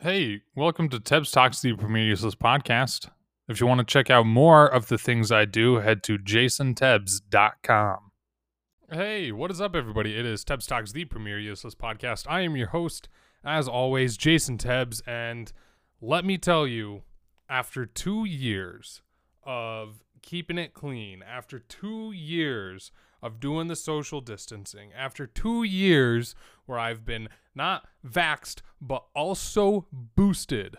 Hey, welcome to Tebs Talks, the Premier Useless podcast. If you want to check out more of the things I do, head to jasontebs.com. Hey, what is up, everybody? It is Tebs Talks, the Premier Useless podcast. I am your host, as always, Jason Tebs, and let me tell you, after two years of keeping it clean, after two years of doing the social distancing, after two years where I've been not vaxed, but also boosted,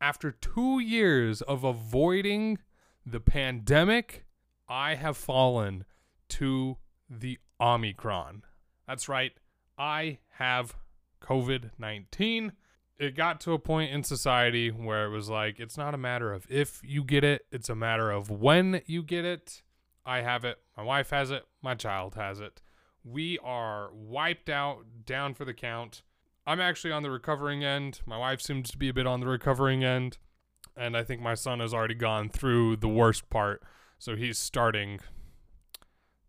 after two years of avoiding the pandemic, I have fallen to the Omicron. That's right, I have COVID 19. It got to a point in society where it was like, it's not a matter of if you get it, it's a matter of when you get it. I have it, my wife has it, my child has it. We are wiped out, down for the count. I'm actually on the recovering end. My wife seems to be a bit on the recovering end. And I think my son has already gone through the worst part. So he's starting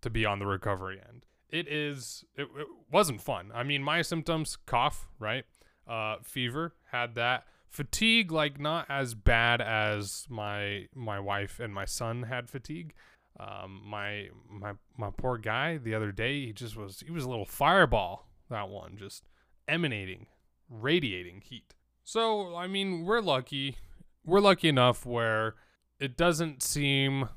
to be on the recovery end. It is, it, it wasn't fun. I mean, my symptoms cough, right? Uh, fever, had that. Fatigue, like not as bad as my my wife and my son had fatigue. Um, my my my poor guy the other day, he just was he was a little fireball. That one just emanating, radiating heat. So I mean, we're lucky. We're lucky enough where it doesn't seem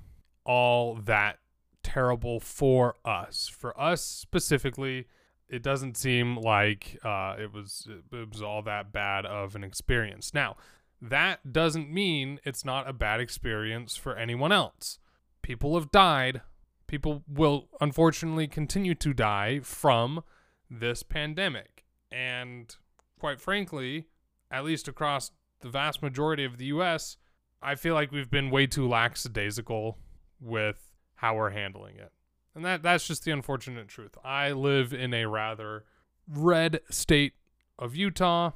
all that terrible for us. For us specifically, it doesn't seem like uh, it was it was all that bad of an experience. Now, that doesn't mean it's not a bad experience for anyone else people have died. People will unfortunately continue to die from this pandemic. And quite frankly, at least across the vast majority of the US, I feel like we've been way too lackadaisical with how we're handling it. And that that's just the unfortunate truth. I live in a rather red state of Utah.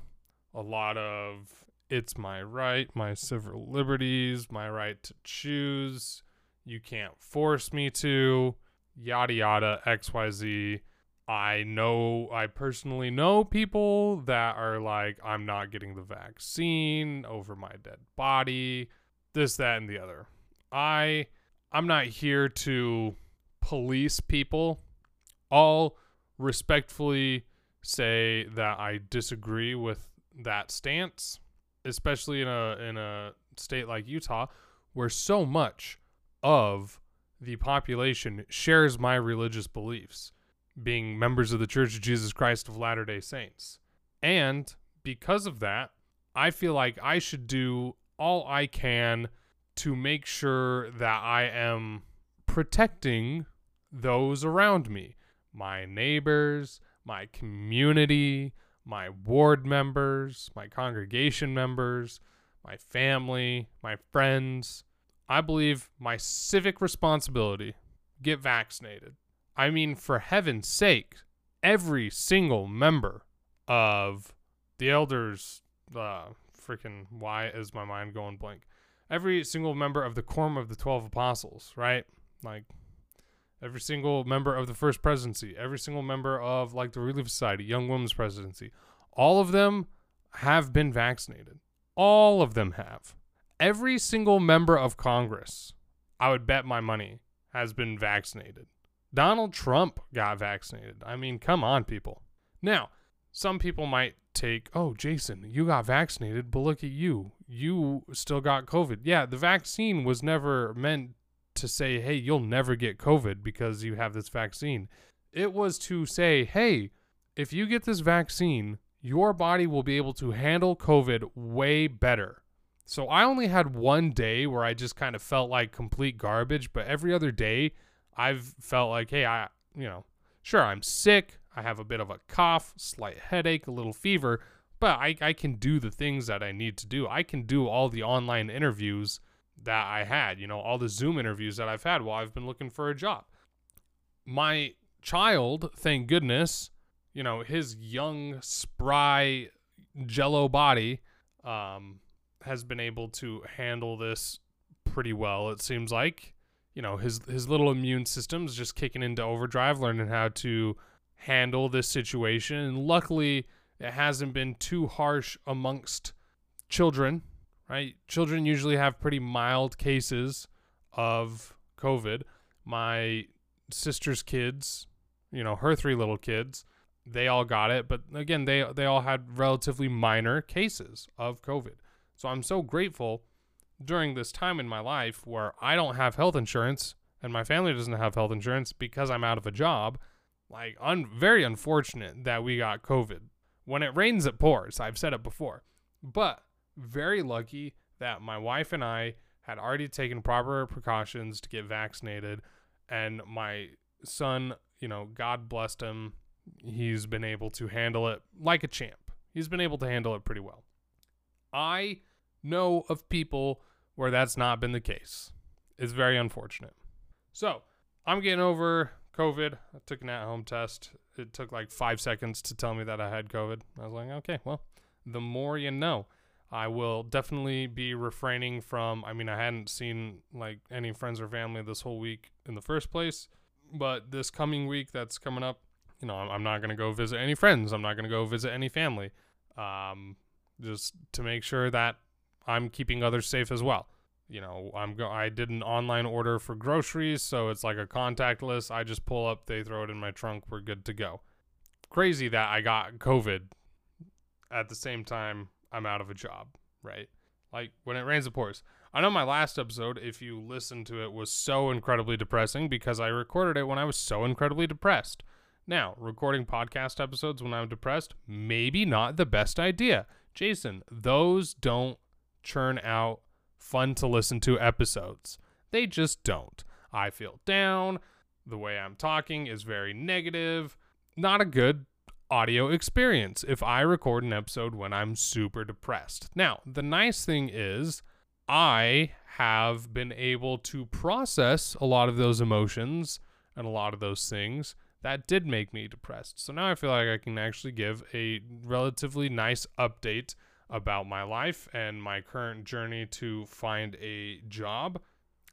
A lot of it's my right, my civil liberties, my right to choose, you can't force me to, yada yada, XYZ. I know, I personally know people that are like, I'm not getting the vaccine over my dead body, this, that, and the other. I, I'm not here to police people. I'll respectfully say that I disagree with that stance, especially in a in a state like Utah, where so much of the population shares my religious beliefs, being members of the Church of Jesus Christ of Latter day Saints. And because of that, I feel like I should do all I can to make sure that I am protecting those around me my neighbors, my community, my ward members, my congregation members, my family, my friends. I believe my civic responsibility get vaccinated. I mean, for heaven's sake, every single member of the elders, uh, freaking why is my mind going blank? Every single member of the quorum of the 12 apostles, right? Like, every single member of the first presidency, every single member of, like, the Relief Society, Young Women's Presidency, all of them have been vaccinated. All of them have every single member of Congress, I would bet my money, has been vaccinated. Donald Trump got vaccinated. I mean, come on, people. Now, some people might take, oh, Jason, you got vaccinated, but look at you. You still got COVID. Yeah, the vaccine was never meant to say, hey, you'll never get COVID because you have this vaccine. It was to say, hey, if you get this vaccine, your body will be able to handle COVID way better. So I only had one day where I just kind of felt like complete garbage, but every other day I've felt like, hey, I, you know, sure, I'm sick. I have a bit of a cough, slight headache, a little fever, but I, I can do the things that I need to do. I can do all the online interviews that I had, you know, all the Zoom interviews that I've had while I've been looking for a job. My child, thank goodness, you know, his young, spry, jello body, um, has been able to handle this pretty well. It seems like you know his his little immune system's just kicking into overdrive, learning how to handle this situation. And luckily, it hasn't been too harsh amongst children, right? Children usually have pretty mild cases of COVID. My sister's kids, you know, her three little kids, they all got it, but again, they they all had relatively minor cases of COVID. So I'm so grateful during this time in my life where I don't have health insurance and my family doesn't have health insurance because I'm out of a job. Like, un- very unfortunate that we got COVID. When it rains, it pours. I've said it before. But very lucky that my wife and I had already taken proper precautions to get vaccinated. And my son, you know, God blessed him. He's been able to handle it like a champ. He's been able to handle it pretty well. I know of people where that's not been the case. It's very unfortunate. So I'm getting over COVID. I took an at home test. It took like five seconds to tell me that I had COVID. I was like, okay, well, the more you know. I will definitely be refraining from. I mean, I hadn't seen like any friends or family this whole week in the first place, but this coming week that's coming up, you know, I'm, not to go visit any friends. I'm not to go visit any family. Um, just to make sure that I'm keeping others safe as well. You know, I'm go I did an online order for groceries, so it's like a contactless. I just pull up, they throw it in my trunk, we're good to go. Crazy that I got COVID at the same time I'm out of a job, right? Like when it rains it pours. I know my last episode, if you listen to it, was so incredibly depressing because I recorded it when I was so incredibly depressed. Now, recording podcast episodes when I'm depressed, maybe not the best idea. Jason, those don't churn out fun to listen to episodes. They just don't. I feel down. The way I'm talking is very negative. Not a good audio experience if I record an episode when I'm super depressed. Now, the nice thing is, I have been able to process a lot of those emotions and a lot of those things that did make me depressed. So now I feel like I can actually give a relatively nice update about my life and my current journey to find a job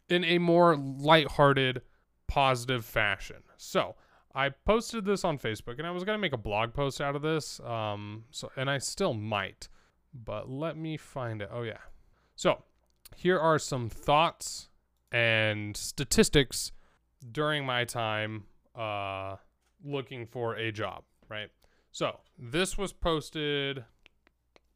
in a more lighthearted, positive fashion. So I posted this on Facebook, and I was gonna make a blog post out of this. Um, so and I still might, but let me find it. Oh yeah. So here are some thoughts and statistics during my time uh, looking for a job. Right. So this was posted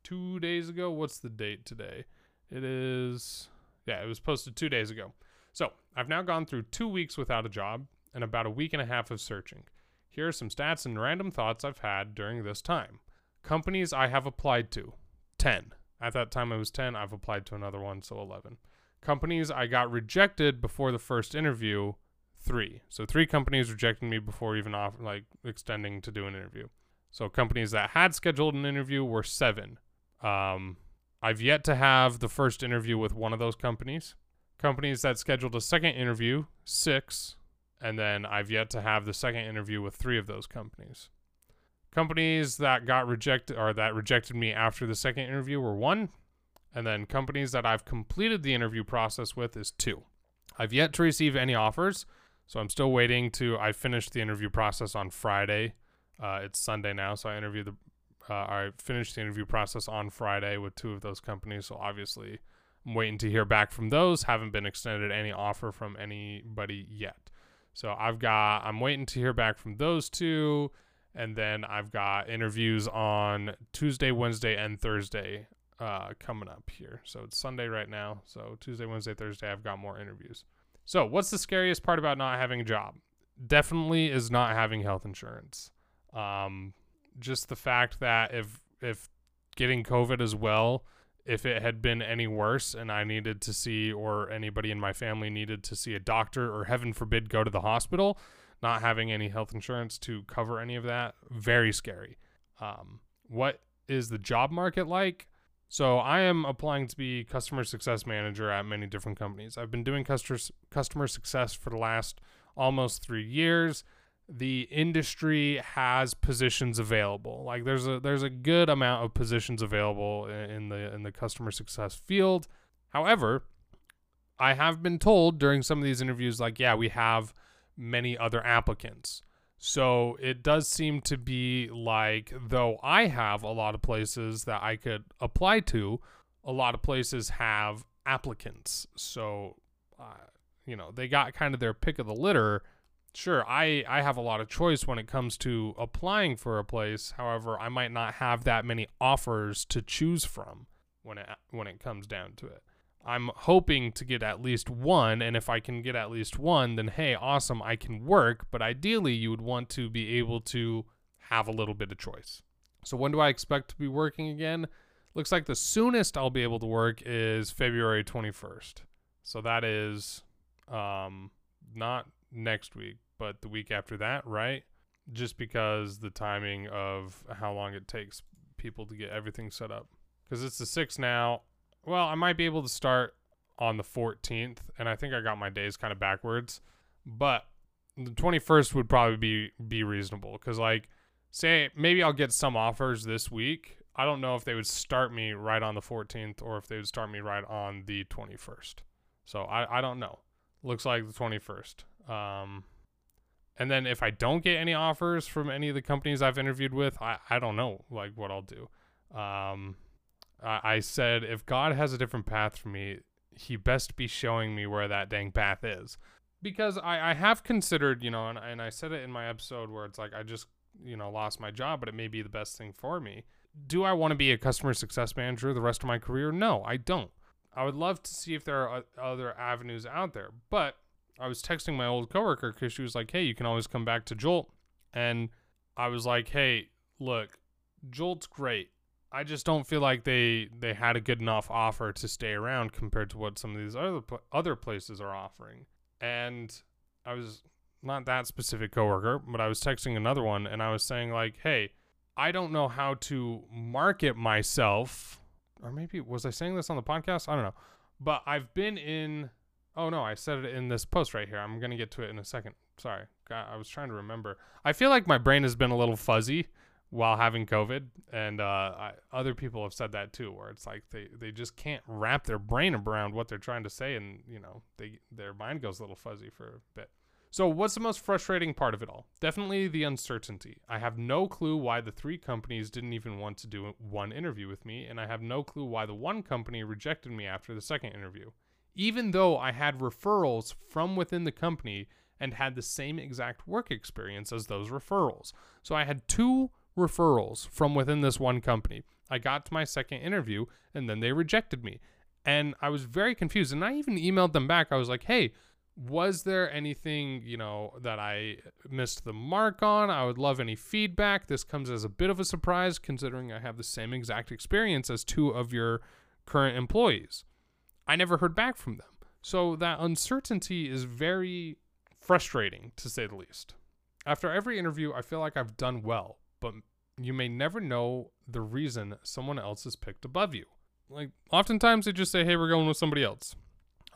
two days ago. What's the date today? It is, yeah, it was posted two days ago. So I've now gone through two weeks without a job and about a week and a half of searching. Here are some stats and random thoughts I've had during this time. Companies I have applied to 10. At that time, it was 10. I've applied to another one, so 11. Companies I got rejected before the first interview, three. So three companies rejected me before even off, like extending to do an interview. So companies that had scheduled an interview were seven. Um, I've yet to have the first interview with one of those companies. Companies that scheduled a second interview, six. And then I've yet to have the second interview with three of those companies. Companies that got rejected or that rejected me after the second interview were one. And then companies that I've completed the interview process with is two. I've yet to receive any offers. So I'm still waiting to. I finished the interview process on Friday. Uh, it's Sunday now, so I interviewed the uh, I finished the interview process on Friday with two of those companies. So obviously, I'm waiting to hear back from those. Haven't been extended any offer from anybody yet. So I've got, I'm waiting to hear back from those two. And then I've got interviews on Tuesday, Wednesday, and Thursday uh, coming up here. So it's Sunday right now. So Tuesday, Wednesday, Thursday, I've got more interviews. So what's the scariest part about not having a job? Definitely is not having health insurance. Um, just the fact that if if getting COVID as well, if it had been any worse and I needed to see or anybody in my family needed to see a doctor or heaven forbid go to the hospital, not having any health insurance to cover any of that, very scary. Um, what is the job market like? So I am applying to be customer success manager at many different companies. I've been doing customer customer success for the last almost 3 years the industry has positions available. Like there's a there's a good amount of positions available in the in the customer success field. However, I have been told during some of these interviews like yeah, we have many other applicants. So it does seem to be like though I have a lot of places that I could apply to, a lot of places have applicants. So, uh, you know, they got kind of their pick of the litter. Sure, I, I have a lot of choice when it comes to applying for a place. However, I might not have that many offers to choose from when it when it comes down to it. I'm hoping to get at least one, and if I can get at least one, then hey, awesome, I can work. But ideally, you would want to be able to have a little bit of choice. So, when do I expect to be working again? Looks like the soonest I'll be able to work is February 21st. So, that is um, not next week, but the week after that, right? Just because the timing of how long it takes people to get everything set up. Because it's the 6th now. Well, I might be able to start on the 14th, and I think I got my days kind of backwards. But the 21st would probably be be reasonable because like say maybe I'll get some offers this week. I don't know if they would start me right on the 14th or if they would start me right on the 21st. So I, I don't know. Looks like the 21st. Um, and then if I don't get any offers from any of the companies I've interviewed with, I, I don't know like what I'll do. Um, I, I said if God has a different path for me, he best be showing me where that dang path is. Because I, I have considered, you know, and, and I said it in my episode where it's like I just you know lost my job but it may be the best thing for me do i want to be a customer success manager the rest of my career no i don't i would love to see if there are other avenues out there but i was texting my old coworker because she was like hey you can always come back to jolt and i was like hey look jolt's great i just don't feel like they they had a good enough offer to stay around compared to what some of these other other places are offering and i was not that specific coworker, but I was texting another one and I was saying like, "Hey, I don't know how to market myself." Or maybe was I saying this on the podcast? I don't know. But I've been in Oh no, I said it in this post right here. I'm to get to it in a second. Sorry. God, I was trying to remember. I feel like my brain has been a little fuzzy while having COVID, and uh, I, other people have said that too, where it's like they, they just can't wrap their brain around what they're trying to say, and you know they their mind goes a little fuzzy for a bit. So, what's the most frustrating part of it all? Definitely the uncertainty. I have no clue why the three companies didn't even want to do one interview with me, and I have no clue why the one company rejected me after the second interview. Even though I had referrals from within the company and had the same exact work experience as those referrals. So, I had two referrals from within this one company. I got to my second interview, and then they rejected me. And I was very confused. And I even emailed them back. I was like, hey, was there anything you know that i missed the mark on i would love any feedback this comes as a bit of a surprise considering i have the same exact experience as two of your current employees i never heard back from them so that uncertainty is very frustrating to say the least after every interview i feel like i've done well but you may never know the reason someone else is picked above you like oftentimes they just say hey we're going with somebody else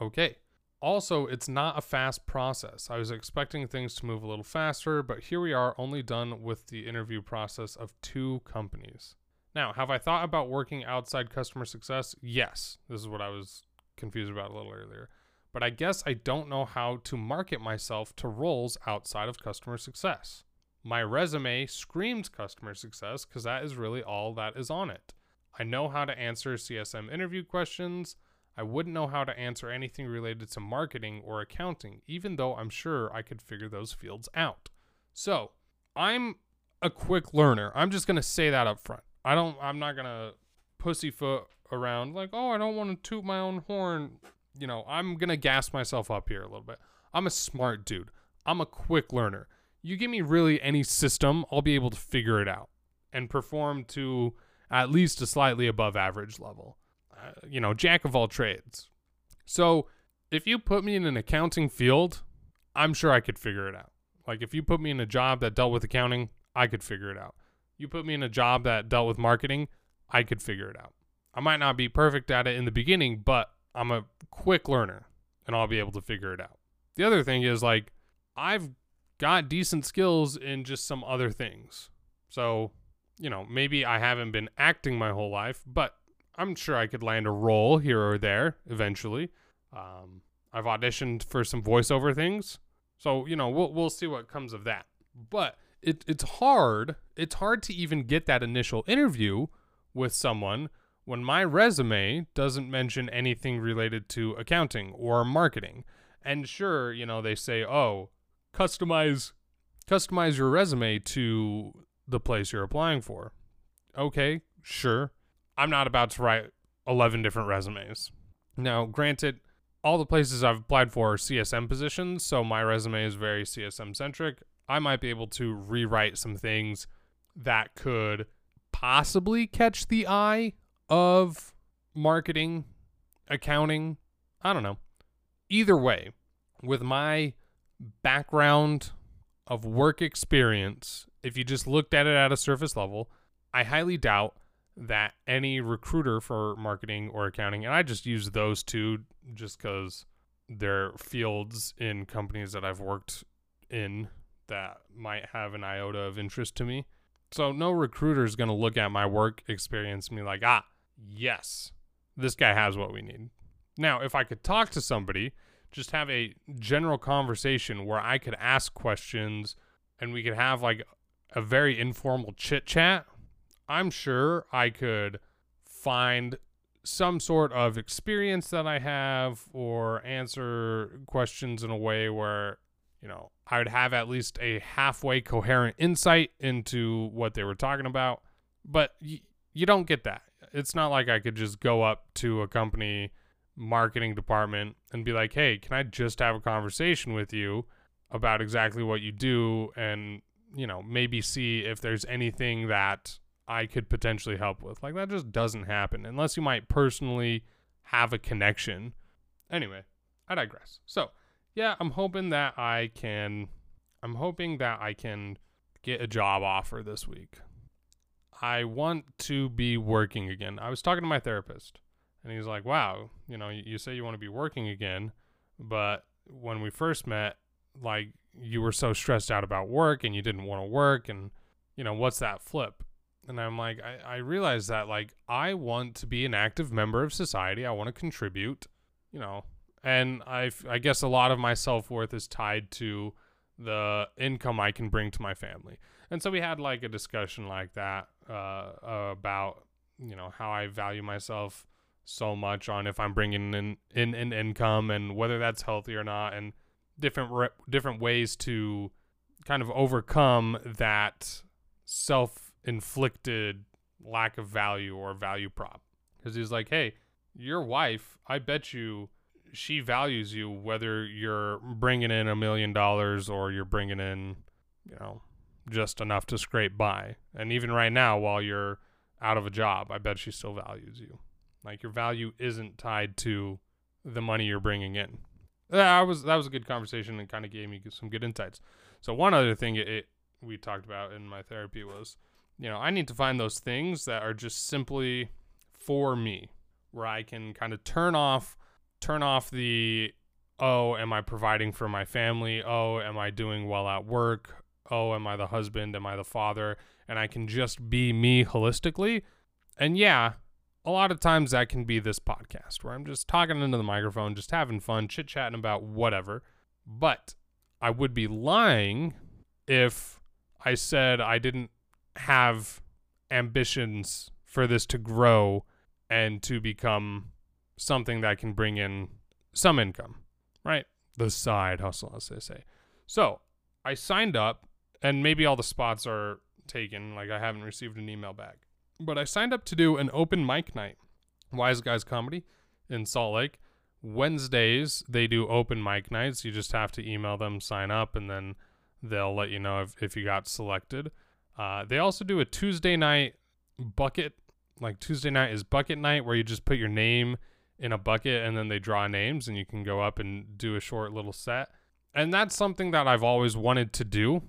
okay also, it's not a fast process. I was expecting things to move a little faster, but here we are, only done with the interview process of two companies. Now, have I thought about working outside customer success? Yes. This is what I was confused about a little earlier. But I guess I don't know how to market myself to roles outside of customer success. My resume screams customer success because that is really all that is on it. I know how to answer CSM interview questions. I wouldn't know how to answer anything related to marketing or accounting, even though I'm sure I could figure those fields out. So, I'm a quick learner. I'm just to say that up front. I don't I'm not to pussyfoot around like, "Oh, I don't want to toot my own horn." You know, I'm going to gas myself up here a little bit. I'm a smart dude. I'm a quick learner. You give me really any system, I'll be able to figure it out and perform to at least a slightly above average level. Uh, you know, jack of all trades. So if you put me in an accounting field, I'm sure I could figure it out. Like if you put me in a job that dealt with accounting, I could figure it out. You put me in a job that dealt with marketing, I could figure it out. I might not be perfect at it in the beginning, but I'm a quick learner and I'll be able to figure it out. The other thing is like I've got decent skills in just some other things. So, you know, maybe I haven't been acting my whole life, but I'm sure I could land a role here or there eventually. Um, I've auditioned for some voiceover things, so you know we'll we'll see what comes of that. But it it's hard. It's hard to even get that initial interview with someone when my resume doesn't mention anything related to accounting or marketing. And sure, you know, they say, "Oh, customize customize your resume to the place you're applying for." Okay, sure. I'm not about to write 11 different resumes. Now, granted, all the places I've applied for are CSM positions, so my resume is very CSM centric. I might be able to rewrite some things that could possibly catch the eye of marketing, accounting. I don't know. Either way, with my background of work experience, if you just looked at it at a surface level, I highly doubt that any recruiter for marketing or accounting, and I just use those two just because they're fields in companies that I've worked in that might have an iota of interest to me. So no recruiter is going to look at my work experience and be like, ah, yes, this guy has what we need. Now, if I could talk to somebody, just have a general conversation where I could ask questions and we could have like a very informal chit chat I'm sure I could find some sort of experience that I have or answer questions in a way where, you know, I would have at least a halfway coherent insight into what they were talking about. But y- you don't get that. It's not like I could just go up to a company marketing department and be like, hey, can I just have a conversation with you about exactly what you do and, you know, maybe see if there's anything that I could potentially help with. Like that just doesn't happen unless you might personally have a connection. Anyway, I digress. So, yeah, I'm hoping that I can I'm hoping that I can get a job offer this week. I want to be working again. I was talking to my therapist and he's like, "Wow, you know, you say you want to be working again, but when we first met, like you were so stressed out about work and you didn't want to work and you know, what's that flip?" and I'm like, I, I realize that like I want to be an active member of society. I want to contribute, you know, and I I guess a lot of my self worth is tied to the income I can bring to my family. And so we had like a discussion like that uh, about you know how I value myself so much on if I'm bringing in in an income and whether that's healthy or not, and different re- different ways to kind of overcome that self inflicted lack of value or value prop. Because he's like, hey, your wife, I bet you she values you whether you're bringing in a million dollars or you're bringing in, you know, just enough to scrape by. And even right now, while you're out of a job, I bet she still values you. Like your value isn't tied to the money you're bringing in. That was that was a good conversation and kind of gave me some good insights. So one other thing it, it we talked about in my therapy was you know, I need to find those things that are just simply for me, where I can kind of turn off turn off the oh, am I providing for my family? Oh, am I doing well at work? Oh, am I the husband? Am I the father? And I can just be me holistically. And yeah, a lot of times that can be this podcast where I'm just talking into the microphone, just having fun, chit chatting about whatever. But I would be lying if I said I didn't have ambitions for this to grow and to become something that can bring in some income, right? The side hustle, as they say. So I signed up, and maybe all the spots are taken. Like I haven't received an email back, but I signed up to do an open mic night, Wise Guys Comedy in Salt Lake. Wednesdays they do open mic nights. You just have to email them, sign up, and then they'll let you know if, if you got selected. Uh, they also do a Tuesday night bucket. Like Tuesday night is bucket night where you just put your name in a bucket and then they draw names and you can go up and do a short little set. And that's something that I've always wanted to do.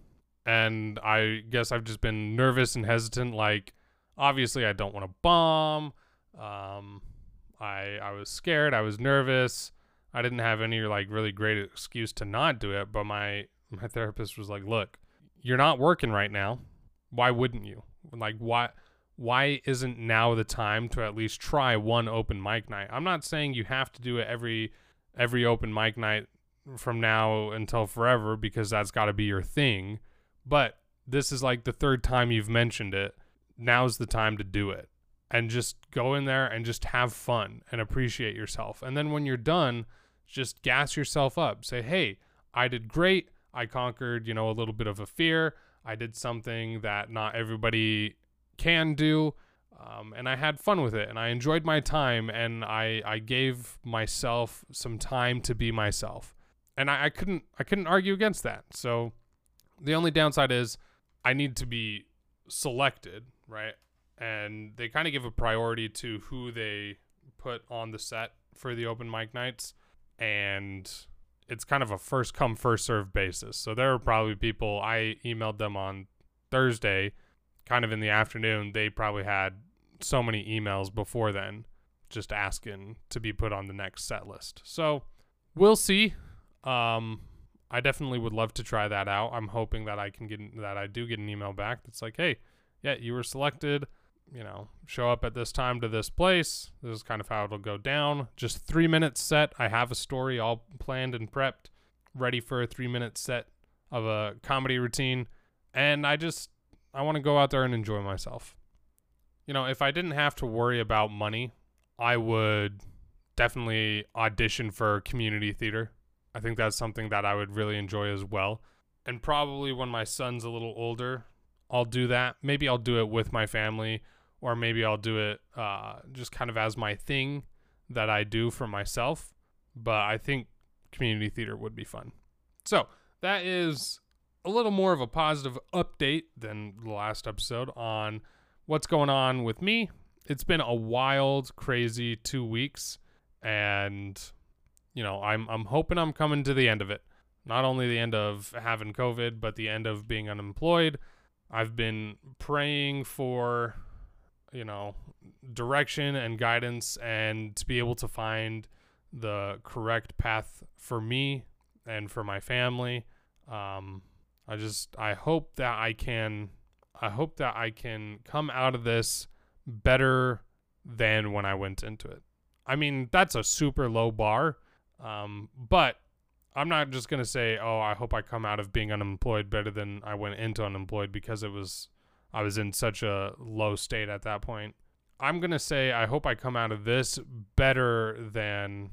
And I guess I've just been nervous and hesitant. Like, obviously, I don't want to bomb. Um, I I was scared. I was nervous. I didn't have any like really great excuse to not do it. But my my therapist was like, "Look, you're not working right now why wouldn't you? Like why why isn't now the time to at least try one open mic night? I'm not saying you have to do it every every open mic night from now until forever because that's got to be your thing, but this is like the third time you've mentioned it. Now's the time to do it. and just go in there and just have fun and appreciate yourself. And then when you're done, just gas yourself up. Say, hey, I did great. I conquered, you know, a little bit of a fear. I did something that not everybody can do. Um, and I had fun with it and I enjoyed my time and I, I gave myself some time to be myself. And I, I couldn't I couldn't argue against that. So the only downside is I need to be selected, right? And they kind of give a priority to who they put on the set for the open mic nights. And it's kind of a first come, first serve basis. So there are probably people I emailed them on Thursday, kind of in the afternoon. They probably had so many emails before then just asking to be put on the next set list. So we'll see. Um, I definitely would love to try that out. I'm hoping that I can get that I do get an email back that's like, hey, yeah, you were selected. You know, show up at this time to this place. This is kind of how it'll go down. Just three minutes set. I have a story all planned and prepped, ready for a three minute set of a comedy routine. And I just, I want to go out there and enjoy myself. You know, if I didn't have to worry about money, I would definitely audition for community theater. I think that's something that I would really enjoy as well. And probably when my son's a little older, I'll do that. Maybe I'll do it with my family, or maybe I'll do it uh, just kind of as my thing that I do for myself. But I think community theater would be fun. So that is a little more of a positive update than the last episode on what's going on with me. It's been a wild, crazy two weeks, and you know, I'm I'm hoping I'm coming to the end of it. Not only the end of having COVID, but the end of being unemployed. I've been praying for, you know, direction and guidance and to be able to find the correct path for me and for my family. Um, I just I hope that I can I hope that I can come out of this better than when I went into it. I mean, that's a super low bar, um, but I'm not just gonna say, "Oh, I hope I come out of being unemployed better than I went into unemployed," because it was I was in such a low state at that point. I'm gonna say I hope I come out of this better than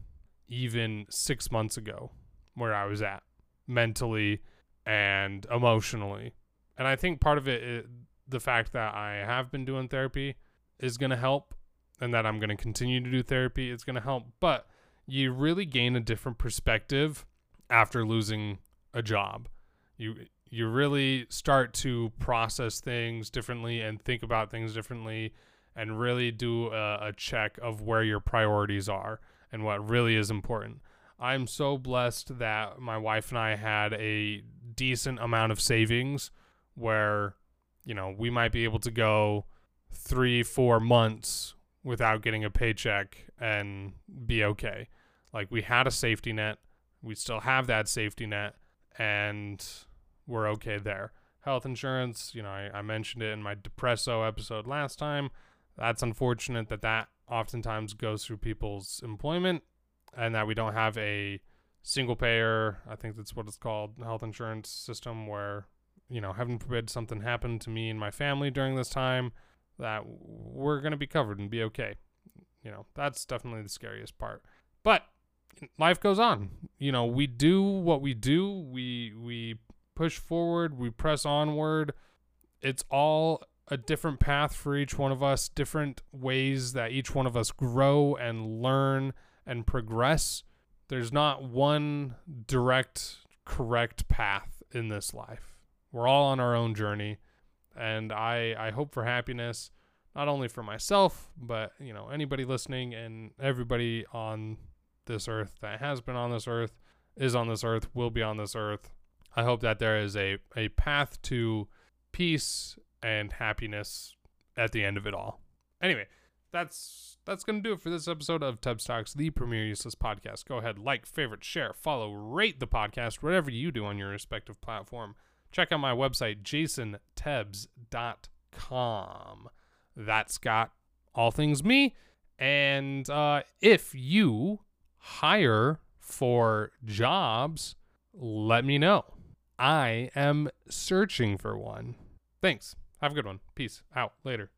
even six months ago, where I was at mentally and emotionally. And I think part of it, is the fact that I have been doing therapy is going to help and that I'm going to continue to do therapy is going to help. But you really gain a different perspective after losing a job. You you really start to process things differently and think about things differently and really do a, a check of where your priorities are and what really is important. I'm so blessed that my wife and I had a decent amount of savings where you know we might be able to go three four months without getting a paycheck and be okay. Like we had a safety net. We still have that safety net and we're okay there. Health insurance you know I, I mentioned it in my depresso episode last time. That's unfortunate that that oftentimes goes through people's employment and that we don't have a single payer i think that's what it's called health insurance system where you know, heaven forbid something happened to me and my family during this time, that we're going to be covered and be okay. You know, that's definitely the scariest part. But life goes on. You know, we do what we do. We we push forward, we press onward. It's all a different path for each one of us, different ways that each one of us grow and learn and progress. There's not one direct correct path in this life we're all on our own journey, and I I hope for happiness, not only for myself, but you know anybody listening and everybody on this earth that has been on this earth, is on this earth, will be on this earth. I hope that there is a a path to peace and happiness at the end of it all. Anyway, that's that's gonna do it for this episode of Tebs Talks, the premier useless podcast. Go ahead, like, favorite, share, follow, rate the podcast, whatever you do on your respective platform check out my website, jasontebs.com. That's got all things me. And uh, if you hire for jobs, let me know. I am searching for one. Thanks. Have a good one. Peace out. Later.